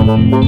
Müzik